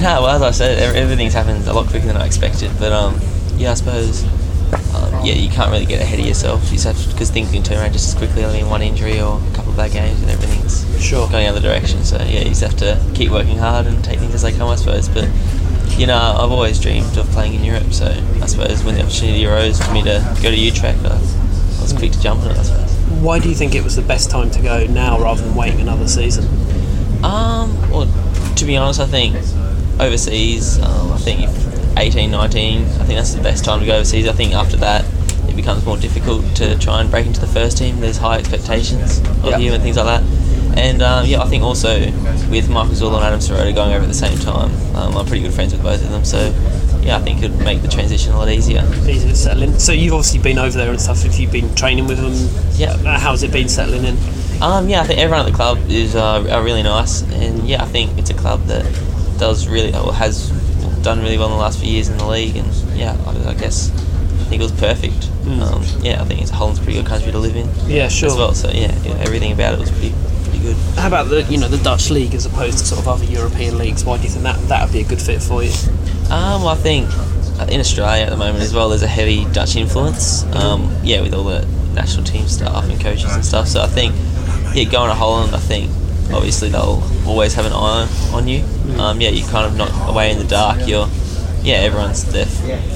F: No, well, as I said, everything's happened a lot quicker than I expected. But um, yeah, I suppose um, yeah, you can't really get ahead of yourself. You just have because things can turn around just as quickly. I mean, one injury or a couple of bad games and everything's
C: Sure.
F: going the other direction. So yeah, you just have to keep working hard and take things as they come, I suppose. But you know, I've always dreamed of playing in Europe. So I suppose when the opportunity arose for me to go to Utrecht, I, I was quick to jump on it. I suppose.
C: Why do you think it was the best time to go now rather than waiting another season?
F: Um, well, to be honest, I think overseas, um, I think if 18, 19, I think that's the best time to go overseas. I think after that, it becomes more difficult to try and break into the first team. There's high expectations of
C: Yeah.
F: you and things like that. And um, yeah, I think also with Michael Zullo and Adam Sarota going over at the same time, um, I'm pretty good friends with both of them. So yeah, I think it would make the transition a lot easier.
C: Settle in. So you've obviously been over there and stuff. Have you been training with them?
F: Yeah.
C: Uh, How's it been settling in?
F: Um, yeah, I think everyone at the club is uh, are really nice, and yeah, I think it's a club that does really or has done really well in the last few years in the league, and yeah, I, I guess think it was perfect.
C: Mm.
F: Um, yeah, I think it's Holland's a pretty good country to live in
C: Yeah, sure.
F: as well. So yeah, yeah, everything about it was pretty pretty good.
C: How about the you know the Dutch league as opposed to sort of other European leagues? Why do you think that that would be a good fit for you?
F: Um, well, I think uh, in Australia at the moment as well, there's a heavy Dutch influence. Um, yeah, with all the national team staff and coaches and stuff. So I think, yeah, going to Holland, I think obviously they'll always have an eye on you. Um, yeah, you're kind of not away in the dark. You're, yeah, everyone's they're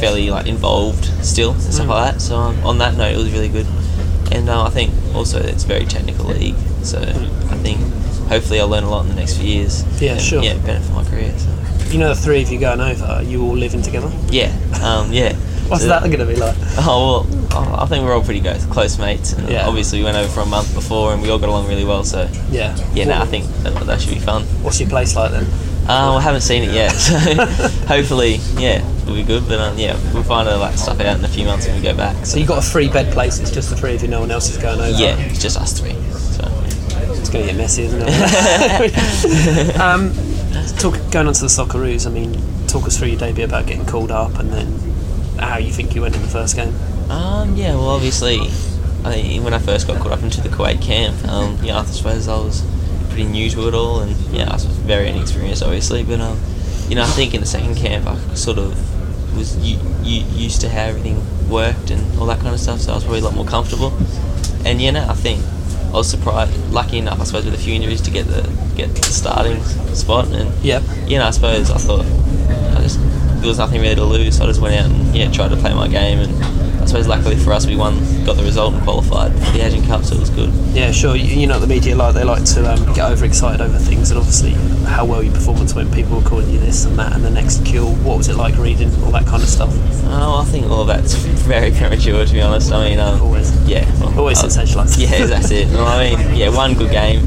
F: fairly like involved still and stuff like that. So um, on that note, it was really good. And uh, I think also it's a very technical league. So I think hopefully I'll learn a lot in the next few years.
C: Yeah,
F: and,
C: sure.
F: Yeah, benefit my career. So.
C: You know, the three of you going over, are you all living together?
F: Yeah, um, yeah.
C: What's
F: So-
C: that going to be like?
F: Oh well, oh, I think we're all pretty close, close mates. And
C: Yeah.
F: Obviously, we went over for a month before, and we all got along really well. So
C: Yeah.
F: yeah, no, I think that, that should be fun.
C: What's your place like then?
F: Uh, I haven't seen it yet, so hopefully, yeah, it'll be good. But um, yeah, we'll find out like stuff out in a few months when we go back.
C: So you got a three bed place. It's just the three of you. No one else is going over.
F: yeah, it's just us three. So
C: It's going to get messy, isn't it? um, talk, going on to the Socceroos, I mean, talk us through your debut about getting called up and then how you think you went in the first game.
F: Um, yeah, well, obviously, I when I first got called up into the Kuwait camp, um, yeah, I suppose I was pretty new to it all, and yeah, I was very inexperienced, obviously. But um, you know, I think in the second camp, I sort of was u- u- used to how everything worked and all that kind of stuff, so I was probably a lot more comfortable. And yeah, no, I think I was surprised, lucky enough, I suppose, with a few injuries to get the get the starting spot, and
C: yeah,
F: you know, I suppose I thought I just there was nothing really to lose, so I just went out and yeah, tried to play my game, and I suppose luckily for us, we won, got the result and qualified for the Asian Cup, so it was good.
C: Yeah, sure. You, you know the media like. They like to um, get overexcited over things, and obviously how well your performance went. People were calling you this and that, and the next kill. What was it like reading all that kind of stuff?
F: Oh, I think all of that's very premature, to be honest. I mean, um,
C: Always.
F: yeah, well,
C: Always
F: uh,
C: sensationalised.
F: Yeah, that's it. Well, I mean, yeah, one good game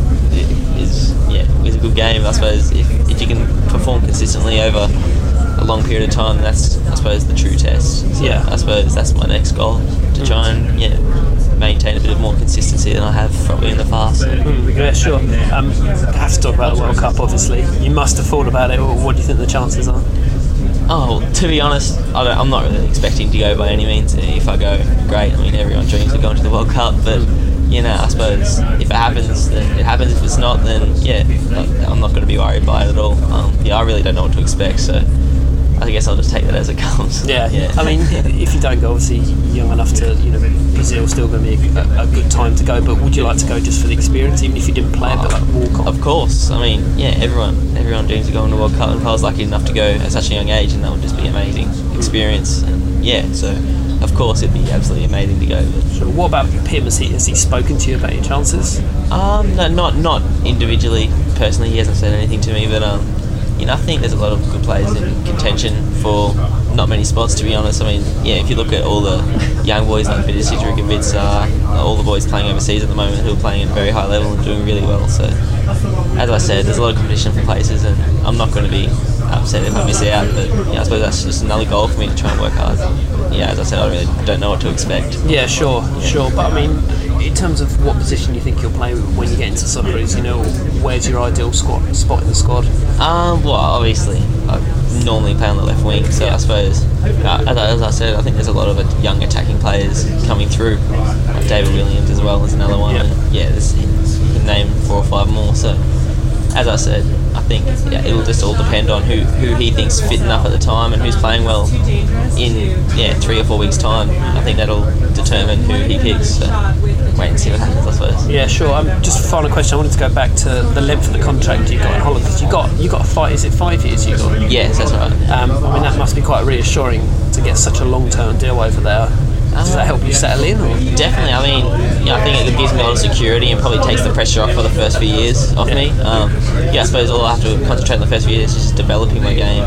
F: is yeah is a good game. I suppose if, if you can perform consistently over a long period of time, that's I suppose the true test. So
C: Yeah.
F: I suppose that's my next goal to try and yeah maintain a bit of more consistency than I have probably in the past.
C: Mm, yeah, sure. Um, I have to talk about the World Cup. Obviously, you must have thought about it. What do you think the chances are?
F: Oh, to be honest, I don't, I'm not really expecting to go by any means. If I go, great. I mean, everyone dreams of going to the World Cup, but you know, I suppose if it happens, then it happens. If it's not, then yeah, I'm not going to be worried by it at all. Um, yeah, I really don't know what to expect, so I guess I'll just take that as it comes.
C: Yeah,
F: yeah.
C: I mean, if you don't go, obviously young enough to, you know, Brazil's still going to be a, a good time to go. But would you like to go just for the experience, even if you didn't play it, but like walk on?
F: Of course. I mean, yeah, everyone everyone dreams of going to the World Cup, and if I was lucky enough to go at such a young age, and that would just be amazing experience. And yeah, so of course it'd be absolutely amazing to go.
C: Sure. What about him? Has he has he spoken to you about your chances?
F: Um, no, not not individually, personally. He hasn't said anything to me, but um, you know, I think there's a lot of good players in contention for not many spots. To be honest, I mean, yeah, if you look at all the young boys like Vidosic, Rukavytsya, all the boys playing overseas at the moment who are playing at a very high level and doing really well. So, as I said, there's a lot of competition for places, and I'm not going to be upset if I miss out. But yeah, I suppose that's just another goal for me to try and work hard. Yeah, as I said, I really don't know what to expect.
C: Yeah, sure, sure. But I mean, in terms of what position you think you'll play when you get into Socceroos, you know, where's your ideal squad spot in the squad?
F: Um, well, obviously, I normally play on the left wing, so I suppose, uh, as, I, said, I think there's a lot of young attacking players coming through. Like David Williams as well is another one,
C: Yeah.
F: and yeah, there's, you can name four or five more. So, as I said, I think yeah, it'll just all depend on who, who he thinks fit enough at the time and who's playing well in yeah three or four weeks time. I think that'll determine who he picks. So wait and see what happens, I suppose.
G: Yeah, sure. Um, just a final question. I wanted to go back to the length of the contract you got in Holland because you got you got a fight. Is it five years you got?
F: Yes, that's right.
G: Um, I mean, that must be quite reassuring to get such a long-term deal over there. Does that help you settle in? Or?
F: Definitely. I mean, yeah, I think it gives me a lot of security and probably takes the pressure off for the first few years off me. Um, yeah, I suppose all I have to concentrate on the first few years is just developing my game.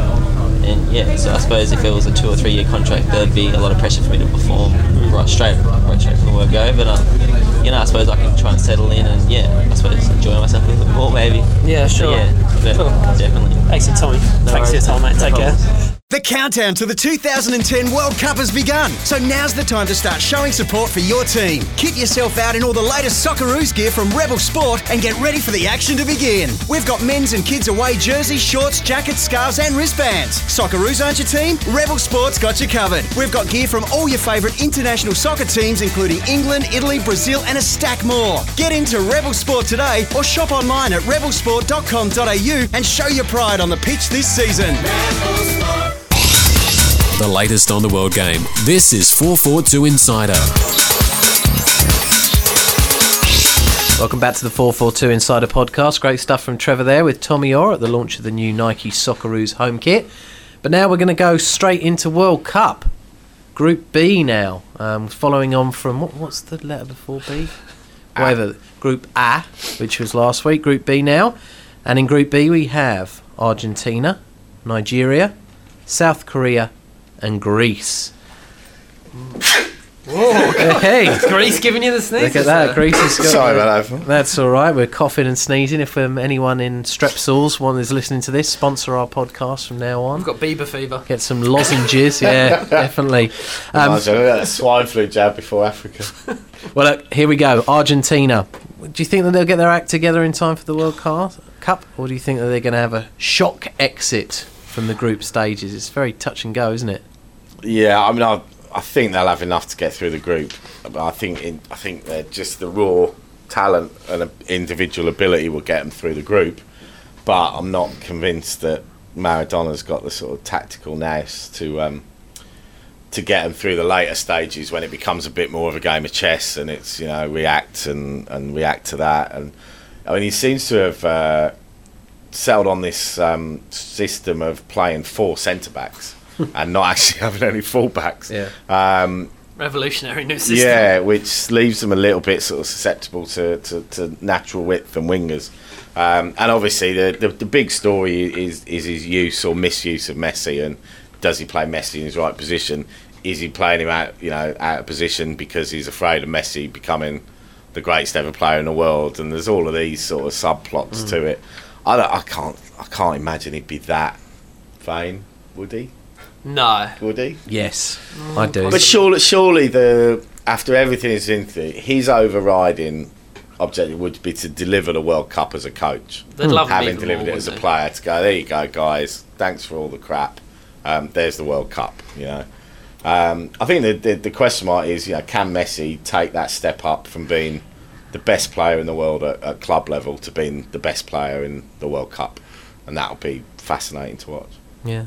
F: And yeah, so I suppose if it was a two or three year contract, there'd be a lot of pressure for me to perform right straight, right straight from the word go. But um, you know, I suppose I can try and settle in and yeah, I suppose enjoy myself a little bit more maybe.
G: Yeah,
F: But
G: sure.
F: yeah, but
G: Cool.
F: definitely.
G: Thanks for your time. Thanks for your time, mate.
F: No
G: Take care.
E: The countdown to the 2010 World Cup has begun, so now's the time to start showing support for your team. Kit yourself out in all the latest Socceroos gear from Rebel Sport and get ready for the action to begin. We've got men's and kids away jerseys, shorts, jackets, scarves, and wristbands. Socceroos aren't your team? Rebel Sport's got you covered. We've got gear from all your favourite international soccer teams, including England, Italy, Brazil, and a stack more. Get into Rebel Sport today or shop online at rebelsport.com.au and show your pride on the pitch this season.
A: The latest on the world game. This is 442 Insider.
B: Welcome back to the 442 Insider Podcast. Great stuff from Trevor there with Tommy Oar at the launch of the new Nike Socceroos home kit. But now we're going to go straight into World Cup. Group B now. Um, following on from, what, what's the letter before B? Whatever. Group A, which was last week. Group B now. And in Group B we have Argentina, Nigeria, South Korea, and Greece. Whoa, hey,
C: Greece giving you the sneeze.
B: look at that.
C: there.
B: Greece has got
D: Sorry
B: the-
D: about that.
B: that's all right. We're coughing and sneezing. If um, anyone in Strepsils one is listening to this, sponsor our podcast from now on.
C: I've got Bieber fever.
B: Get some lozenges. yeah, definitely. Um,
D: Imagine that swine flu jab before Africa.
B: well, look, here we go. Argentina. Do you think that they'll get their act together in time for the World Cup, or do you think that they're going to have a shock exit from the group stages? It's very touch and go, isn't it?
D: Yeah, I mean, I, I think they'll have enough to get through the group. I think in, I think they're just the raw talent and individual ability will get them through the group. But I'm not convinced that Maradona's got the sort of tactical nous to um, to get them through the later stages when it becomes a bit more of a game of chess and it's you know react and, and react to that. And I mean, he seems to have uh, settled on this um, system of playing four centre backs. and not actually having any fullbacks.
B: Yeah.
D: Um,
C: Revolutionary new system.
D: yeah, which leaves them a little bit sort of susceptible to, to, to natural width and wingers. Um, and obviously, the, the the big story is is his use or misuse of Messi, and does he play Messi in his right position? Is he playing him out, you know, out of position because he's afraid of Messi becoming the greatest ever player in the world? And there's all of these sort of subplots to it. I don't, I can't, I can't imagine he'd be that vain, would he?
C: No.
D: Would he?
B: Yes, I do.
D: But surely, surely the after everything is into his overriding objective would be to deliver the World Cup as a coach.
C: They'd love
D: having delivered
C: more,
D: it as a player to go. There you go, guys. Thanks for all the crap. Um, there's the World Cup. You know. Um, I think the, the the question mark is, you know, can Messi take that step up from being the best player in the world at, at club level to being the best player in the World Cup, and that'll be fascinating to watch.
B: Yeah.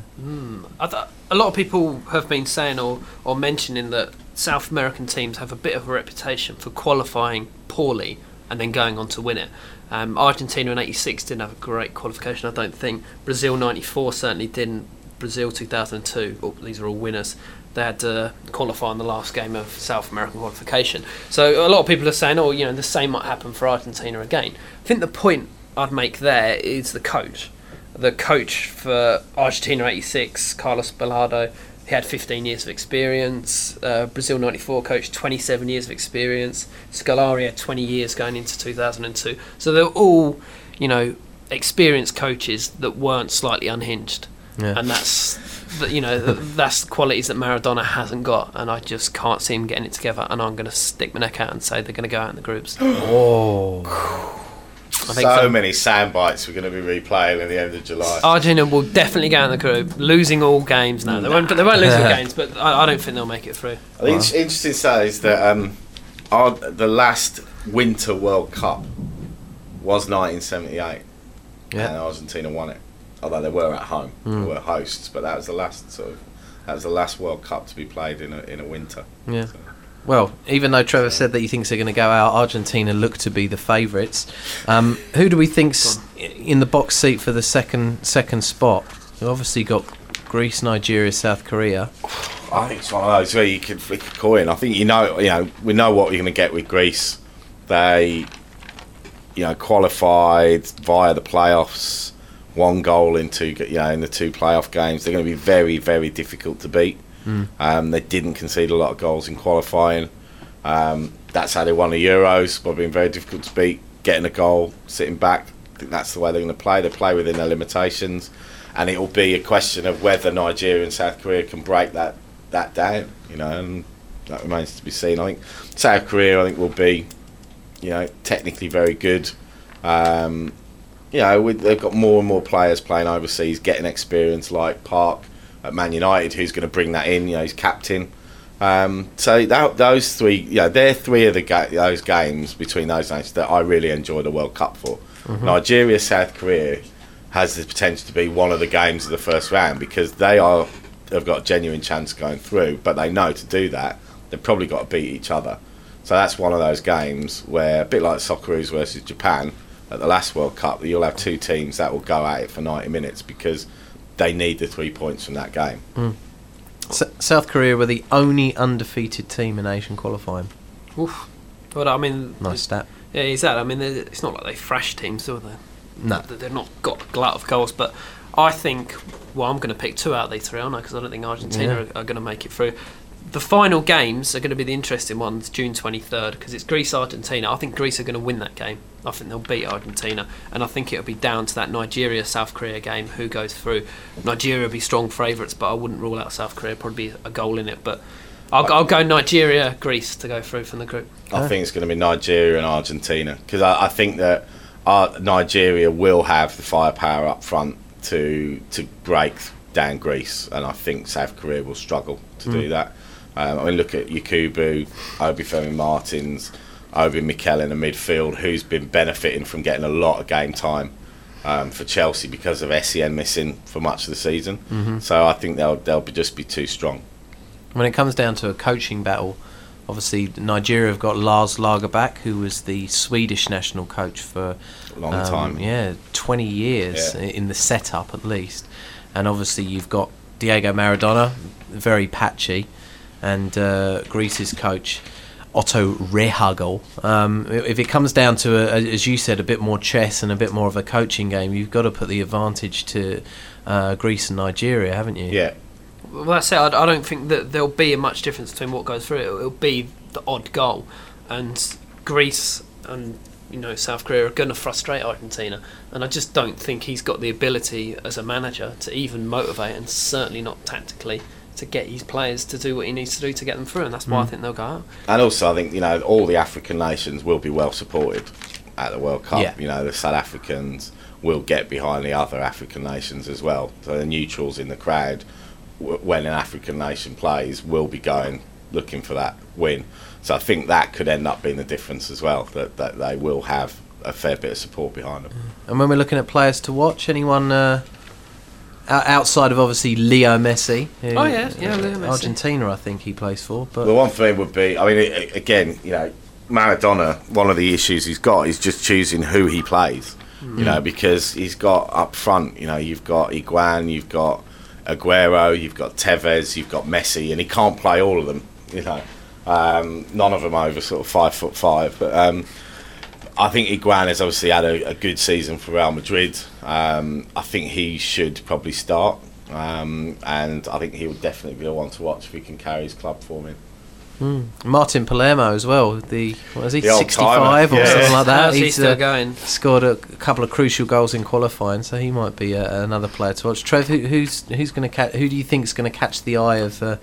C: I th- a lot of people have been saying or, or mentioning that South American teams have a bit of a reputation for qualifying poorly and then going on to win it. Um, Argentina in '86 didn't have a great qualification, I don't think. Brazil '94 certainly didn't. Brazil 2002, oh, these are all winners. They had to qualify in the last game of South American qualification. So a lot of people are saying, oh, you know, the same might happen for Argentina again. I think the point I'd make there is the coach the coach for Argentina 86, Carlos Bilardo, he had 15 years of experience. Uh, Brazil 94 coach, 27 years of experience. Scolari had 20 years going into 2002. So they're all, you know, experienced coaches that weren't slightly unhinged.
B: Yeah.
C: And that's, the, you know, th- that's the qualities that Maradona hasn't got. And I just can't see him getting it together. And I'm going to stick my neck out and say they're going to go out in the groups.
B: Oh.
C: I think
D: so
C: so.
D: many sound bites we're going to be replaying at the end of July.
C: Argentina will definitely go in the group, losing all games. No, they won't. They won't lose all games, but I, I don't think they'll make it through.
D: I think it's interesting to say is that um, our, the last Winter World Cup was 1978.
B: Yeah.
D: and Argentina won it. Although they were at home,
B: Mm.
D: they were hosts, but that was the last sort of that was the last World Cup to be played in a in a winter.
B: Yeah.
D: So-
B: Well, even though Trevor said that he thinks they're going to go out, Argentina look to be the favourites. Um, who do we think's in the box seat for the second second spot? We've obviously got Greece, Nigeria, South Korea.
D: I think it's one of those where you can flick a coin. I think you know, you know, we know what we're going to get with Greece. They, you know, qualified via the playoffs, one goal into you know in the two playoff games. They're going to be very, very difficult to beat. Um, they didn't concede a lot of goals in qualifying. Um, that's how they won the Euros by being very difficult to beat, getting a goal, sitting back. I think that's the way they're going to play. They play within their limitations, and it will be a question of whether Nigeria and South Korea can break that that down. You know, and that remains to be seen. I think South Korea, I think, will be, you know, technically very good. Um, you know, they've got more and more players playing overseas, getting experience like Park at Man United, who's going to bring that in. You know, he's captain. Um, so that, those three, yeah, they're three of the ga- those games between those nations that I really enjoy the World Cup for. Nigeria, South Korea has the potential to be one of the games of the first round because they are have got a genuine chance of going through, but they know to do that they've probably got to beat each other. So that's one of those games where a bit like Socceroos versus Japan at the last World Cup, you'll have two teams that will go at it for 90 minutes because they need the three points from that game. Hmm.
B: S- South Korea were the only undefeated team in Asian qualifying.
C: Oof. But I mean,
B: Nice stat.
C: yeah, exactly. I mean, it's not like they thrash teams, do they?
B: No.
C: They- They've not got a glut of goals, but I think, well, I'm going to pick two out of these three, aren't I? Because I don't think Argentina
B: Yeah.
C: are, are going to make it through. The final games are going to be the interesting ones, June 23rd, because it's Greece Argentina. I think Greece are going to win that game. I think they'll beat Argentina, and I think it'll be down to that Nigeria South Korea game who goes through. Nigeria will be strong favourites, but I wouldn't rule out South Korea. Probably be a goal in it, but I'll, I'll go Nigeria Greece to go through from the group.
D: I think it's going to be Nigeria and Argentina because I, I think that uh, Nigeria will have the firepower up front to to break down Greece, and I think South Korea will struggle to do that. Um, I mean, look at Yakubu, Obafemi Martins, Obi Mikel in the midfield, who's been benefiting from getting a lot of game time. Um, for Chelsea because of Essien missing for much of the season, so I think they'll they'll be, just be too strong.
B: When it comes down to a coaching battle, obviously Nigeria have got Lars Lagerbäck, who was the Swedish national coach for a
D: Long
B: um,
D: time.
B: yeah, twenty years
D: Yeah.
B: in the setup at least. And obviously you've got Diego Maradona, very patchy, and uh, Greece's coach. Otto Rehagel. Um, if it comes down to, a, a- as you said, a bit more chess and a bit more of a coaching game, you've got to put the advantage to uh, Greece and Nigeria, haven't you?
D: Yeah,
C: Well, that's it. I, I don't think that there'll be a much difference between what goes through. It'll, it'll be the odd goal, and Greece and you know South Korea are going to frustrate Argentina, and I just don't think he's got the ability as a manager to even motivate, and certainly not tactically to get his players to do what he needs to do to get them through, and that's why I think they'll go out.
D: And also, I think you know all the African nations will be well supported at the World Cup.
B: Yeah.
D: You know, the South Africans will get behind the other African nations as well. So the neutrals in the crowd, w- when an African nation plays, will be going looking for that win. So I think that could end up being the difference as well. That that they will have a fair bit of support behind them.
B: And when we're looking at players to watch, anyone uh, outside of obviously Leo Messi? who-
C: Oh, yeah, yeah, Leo Messi.
B: Argentina, I think he plays for. But
D: The one thing would be, I mean, i- i- again, you know, Maradona. One of the issues he's got is just choosing who he plays. You know, because he's got up front. You know, you've got Higuaín, you've got Aguero, you've got Tevez, you've got Messi, and he can't play all of them. You know, um, none of them over sort of five foot five. But um, I think Higuaín has obviously had a, a good season for Real Madrid. Um, I think he should probably start, um, and I think he would definitely be the one to watch if he can carry his club for me.
B: Martin Palermo as well. The what is he? Sixty-five or
D: Yeah.
B: something like that.
C: How's he
B: He's,
C: still
B: uh,
C: going?
B: scored a couple of crucial goals in qualifying, so he might be uh, another player to watch. Trev, who, who's who's going to catch? Who do you think is going to catch the eye of uh,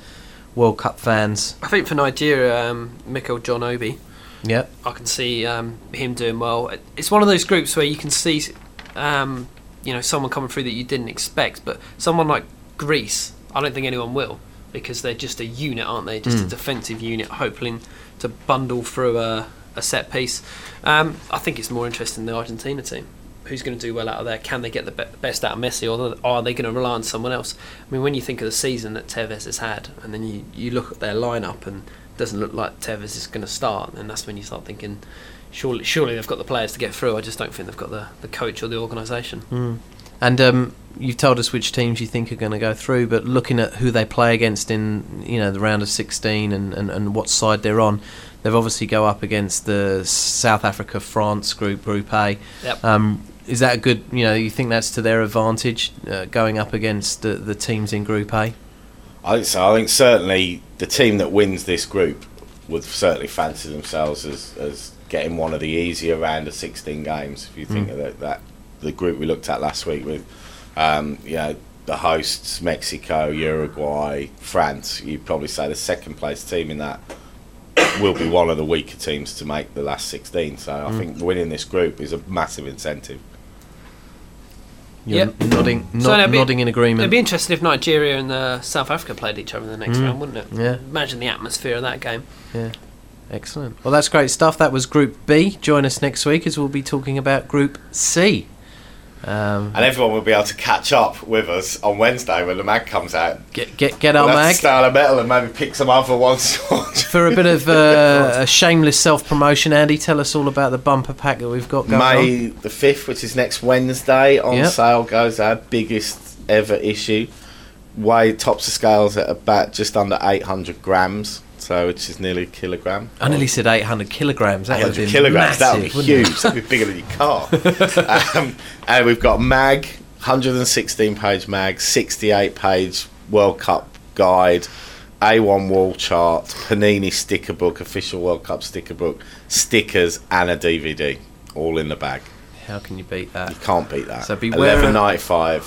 B: World Cup fans?
C: I think for Nigeria, um, Mikel John Obi.
B: Yep.
C: I can see um, him doing well. It's one of those groups where you can see, um, you know, someone coming through that you didn't expect, but someone like Greece, I don't think anyone will because they're just a unit, aren't they? Just a defensive unit, hoping to bundle through a, a set piece. Um, I think it's more interesting the Argentina team. who's going to do well out of there? Can they get the be- best out of Messi, or are they going to rely on someone else? I mean, when you think of the season that Tevez has had, and then you, you look at their lineup and doesn't look like Tevez is going to start, and that's when you start thinking, surely, surely they've got the players to get through. I just don't think they've got the, the coach or the organisation.
B: And um, you've told us which teams you think are going to go through, but looking at who they play against in you know the round of 16 and, and, and what side they're on, they've obviously go up against the South Africa France group, Group A.
C: Yep.
B: Um, is that a good? You know, you think that's to their advantage uh, going up against the, the teams in Group A?
D: I think so. I think certainly the team that wins this group would certainly fancy themselves as, as getting one of the easier round of 16 games. If you think of that, that the group we looked at last week with, um, you know, the hosts Mexico, Uruguay, France, you'd probably say the second place team in that will be one of the weaker teams to make the last 16. So I think winning this group is a massive incentive.
B: You're
C: Yep.
B: nodding, nod,
C: it'd be-
B: nodding in agreement.
C: It'd be interesting if Nigeria and uh, South Africa played each other in the next
B: Mm.
C: round, wouldn't it?
B: Yeah.
C: Imagine the atmosphere of that game.
B: Yeah. Excellent. Well, that's great stuff. That was Group B. Join us next week as we'll be talking about Group C. Um,
D: And everyone will be able to catch up with us on Wednesday when the mag comes out.
B: get get get our
D: We'll to
B: mag
D: on a metal and maybe pick some other ones
B: for a bit of uh, a shameless self promotion. Andy, tell us all about the bumper pack that we've got going
D: May the 5th, which is next Wednesday, on
B: Yep.
D: sale goes our biggest ever issue. Weigh tops the scales at about just under 800 grams, so which is nearly a kilogram.
B: I nearly said 800 kilograms. That would
D: 800
B: be
D: kilograms, that would be
B: massive, wouldn't it?
D: huge. That would be bigger than your car. um, and we've got mag, 116 page mag, 68 page World Cup guide, A1 wall chart, Panini sticker book, official World Cup sticker book, stickers, and a DVD, all in the bag.
B: How can you beat that?
D: You can't beat that.
B: So beware-
D: Eleven ninety five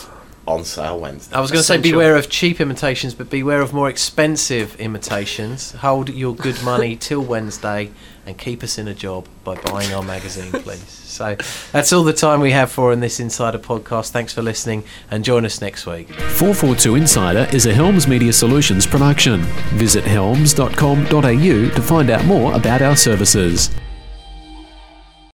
D: on sale Wednesday.
B: I was going to say beware of cheap imitations, but beware of more expensive imitations. Hold your good money till Wednesday and keep us in a job by buying our magazine, please. So that's all the time we have for in this Insider podcast. Thanks for listening and join us next week.
A: 442 Insider is a Helms Media Solutions production. Visit helms.com.au to find out more about our services.